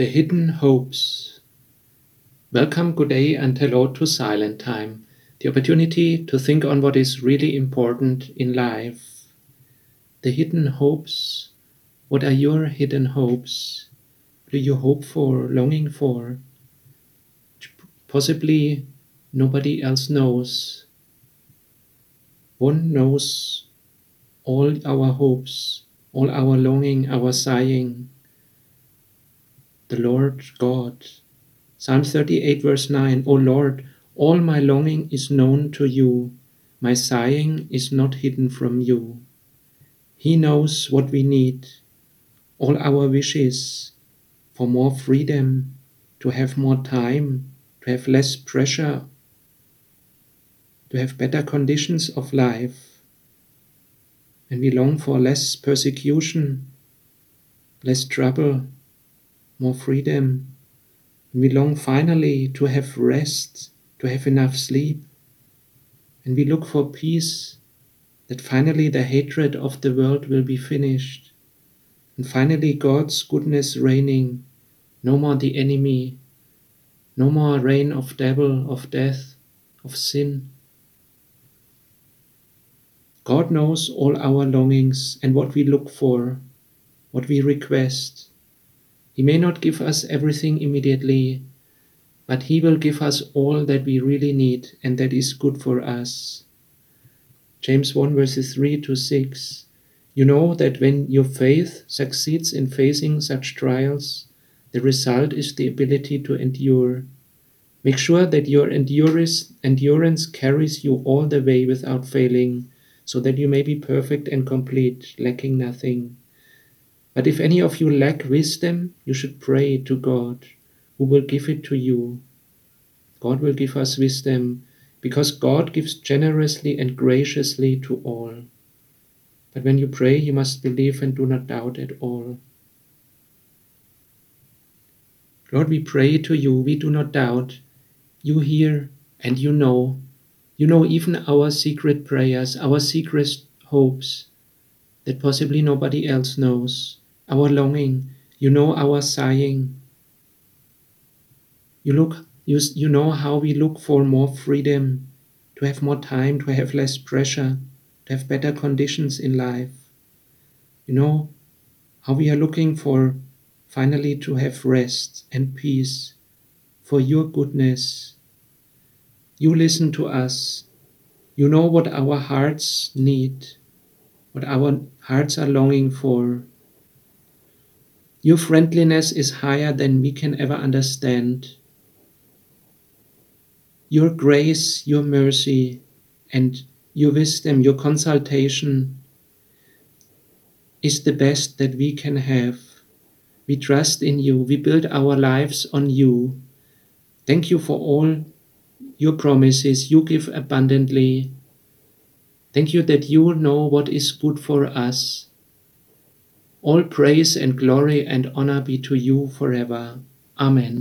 The Hidden Hopes. Welcome, good day, and hello to Silent Time, the opportunity to think on what is really important in life. The hidden hopes. What are your hidden hopes? What do you hope for, longing for? Possibly nobody else knows. One knows all our hopes, all our longing, our sighing the Lord God. Psalm 38, verse 9 O Lord, all my longing is known to you, my sighing is not hidden from you. He knows what we need, all our wishes for more freedom, to have more time, to have less pressure, to have better conditions of life. And we long for less persecution, less trouble, more freedom. We long finally to have rest, to have enough sleep. And we look for peace, that finally the hatred of the world will be finished. And finally God's goodness reigning, no more the enemy, no more reign of devil, of death, of sin. God knows all our longings and what we look for, what we request. He may not give us everything immediately, but He will give us all that we really need and that is good for us. James 1 verses 3 to 6. You know that when your faith succeeds in facing such trials, the result is the ability to endure. Make sure that your endurance, carries you all the way without failing, so that you may be perfect and complete, lacking nothing. But if any of you lack wisdom, you should pray to God, who will give it to you. God will give us wisdom, because God gives generously and graciously to all. But when you pray, you must believe and do not doubt at all. Lord, we pray to you, we do not doubt. You hear and you know. You know even our secret prayers, our secret hopes that possibly nobody else knows our longing, you know our sighing. You look you, you know how we look for more freedom, to have more time, to have less pressure, to have better conditions in life. You know how we are looking for finally to have rest and peace for your goodness. You listen to us. You know what our hearts need, what our hearts are longing for. Your friendliness is higher than we can ever understand. Your grace, your mercy, and your wisdom, your consultation is the best that we can have. We trust in you. We build our lives on you. Thank you for all your promises you give abundantly. Thank you that you know what is good for us. All praise and glory and honor be to you forever. Amen.